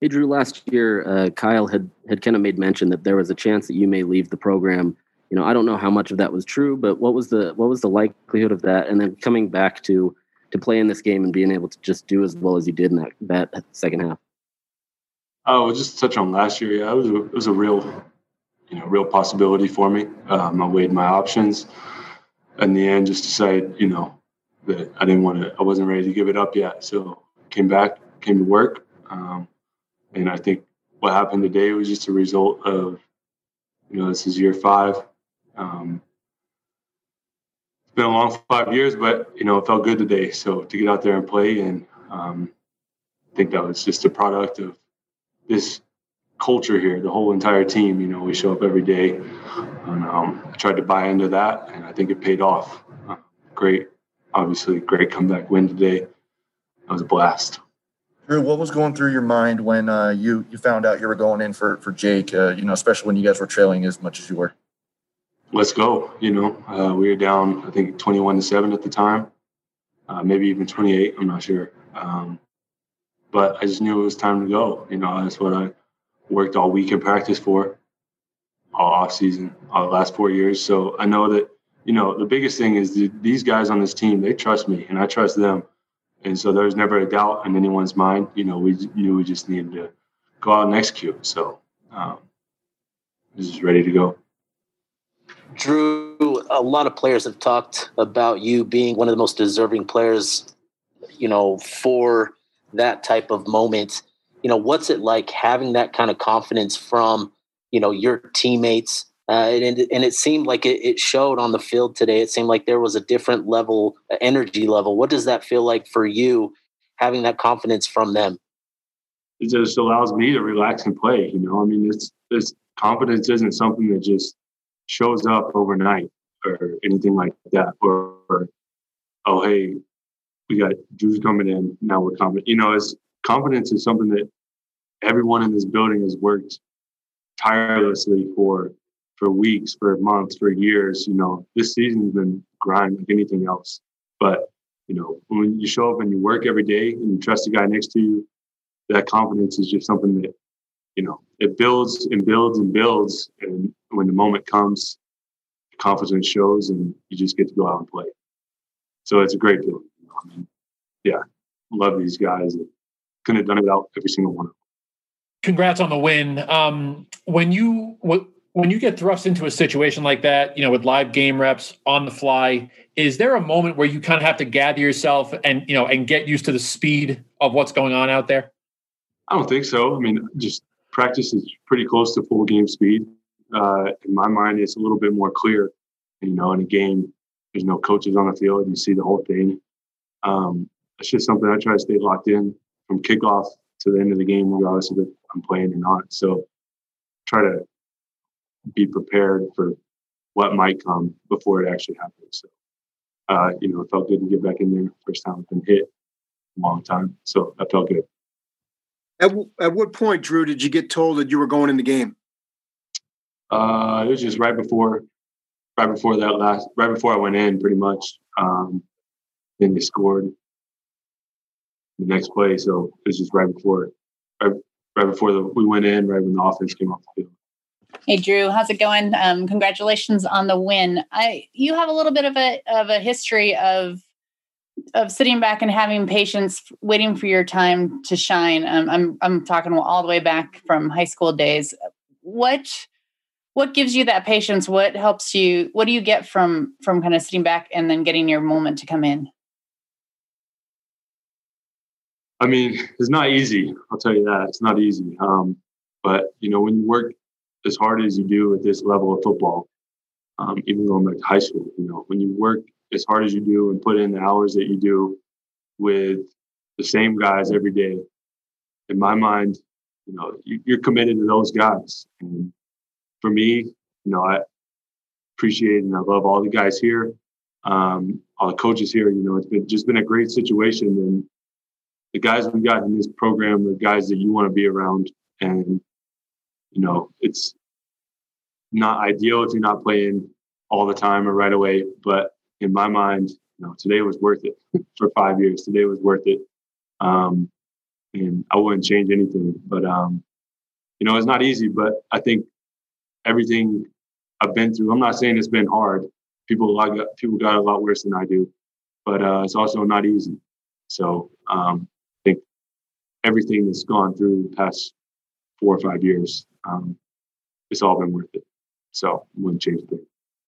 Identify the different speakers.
Speaker 1: Hey, Drew. Last year, uh, Kyle had had kind of made mention that there was a chance that you may leave the program. You know, I don't know how much of that was true, but what was the what was the likelihood of that? And then coming back to to play in this game and being able to just do as well as you did in that that second half.
Speaker 2: Oh, just touch on last year. Yeah, it was a, it was a real, you know, real possibility for me. Um, I weighed my options. In the end, just decided, you know, that I didn't want to. I wasn't ready to give it up yet. So came back, came to work. Um, and I think what happened today was just a result of, you know, this is year five. Um, it's been a long five years, but you know, it felt good today. So to get out there and play, and um, I think that was just a product of this culture here. The whole entire team, you know, we show up every day, and um, I tried to buy into that, and I think it paid off. Uh, great, obviously, great comeback win today. That was a blast.
Speaker 3: Drew, what was going through your mind when uh, you you found out you were going in for for Jake? Uh, you know, especially when you guys were trailing as much as you were.
Speaker 2: Let's go. You know, uh, we were down, I think, twenty-one to seven at the time, uh, maybe even twenty-eight. I'm not sure, um, but I just knew it was time to go. You know, that's what I worked all week in practice for, all off season, all the last four years. So I know that you know the biggest thing is the, these guys on this team. They trust me, and I trust them and so there was never a doubt in anyone's mind. You know, we knew we just needed to go out and execute. So um, just ready to go.
Speaker 4: Drew, a lot of players have talked about you being one of the most deserving players, you know, for that type of moment. You know, what's it like having that kind of confidence from, you know, your teammates uh, and, and it seemed like it, it, showed on the field today. It seemed like there was a different level, uh, energy level. What does that feel like for you, having that confidence from them?
Speaker 2: It just allows me to relax and play. You know, I mean, it's this confidence isn't something that just shows up overnight or anything like that. Or, or oh, hey, we got Drew's coming in. Now we're confident. You know, it's confidence is something that everyone in this building has worked tirelessly for for weeks, for months, for years. You know, this season's been grind like anything else. But you know, when you show up and you work every day and you trust the guy next to you, that confidence is just something that you know it builds and builds and builds. And when the moment comes, confidence shows, and you just get to go out and play. So it's a great feeling. I mean, yeah, love these guys. Couldn't have done it without every single one of them.
Speaker 5: Congrats on the win. Um, when you what when you get thrust into a situation like that, you know, with live game reps on the fly, is there a moment where you kind of have to gather yourself and, you know, and get used to the speed of what's going on out there?
Speaker 2: I don't think so. I mean, just practice is pretty close to full game speed. Uh, in my mind, it's a little bit more clear. You know, in a game, there's no coaches on the field. You see the whole thing. Um, it's just something I try to stay locked in from kickoff to the end of the game, regardless of if I'm playing or not. So try to be prepared for what might come before it actually happens. So, uh, you know, it felt good to get back in there. First time I've been hit a long time. So that felt good.
Speaker 6: At, w- at what point, Drew, did you get told that you were going in the game?
Speaker 2: Uh, it was just right before, right before that last, right before I went in, pretty much. Um, then they scored the next play, so it was just right before, right, right before the, we went in, right when the offense came off the field.
Speaker 7: Hey Drew, how's it going? Um, congratulations on the win. I you have a little bit of a of a history of of sitting back and having patience, waiting for your time to shine. Um, I'm I'm talking all the way back from high school days. What what gives you that patience? What helps you? What do you get from from kind of sitting back and then getting your moment to come in?
Speaker 2: I mean, it's not easy. I'll tell you that it's not easy. Um, but you know, when you work as hard as you do at this level of football, um, even going back to high school, you know, when you work as hard as you do and put in the hours that you do with the same guys every day, in my mind, you know, you, are committed to those guys. And for me, you know, I appreciate and I love all the guys here, um, all the coaches here. You know, it's been just been a great situation, and the guys we got in this program are guys that you want to be around. And you know, it's not ideal if you're not playing all the time or right away. But in my mind, you know, today was worth it for five years. Today was worth it. Um, and I wouldn't change anything. But um, you know, it's not easy. But I think everything I've been through. I'm not saying it's been hard. People got people got a lot worse than I do, but uh, it's also not easy. So um, I think everything that's gone through the past four or five years, um, it's all been worth it. So wouldn't change a thing.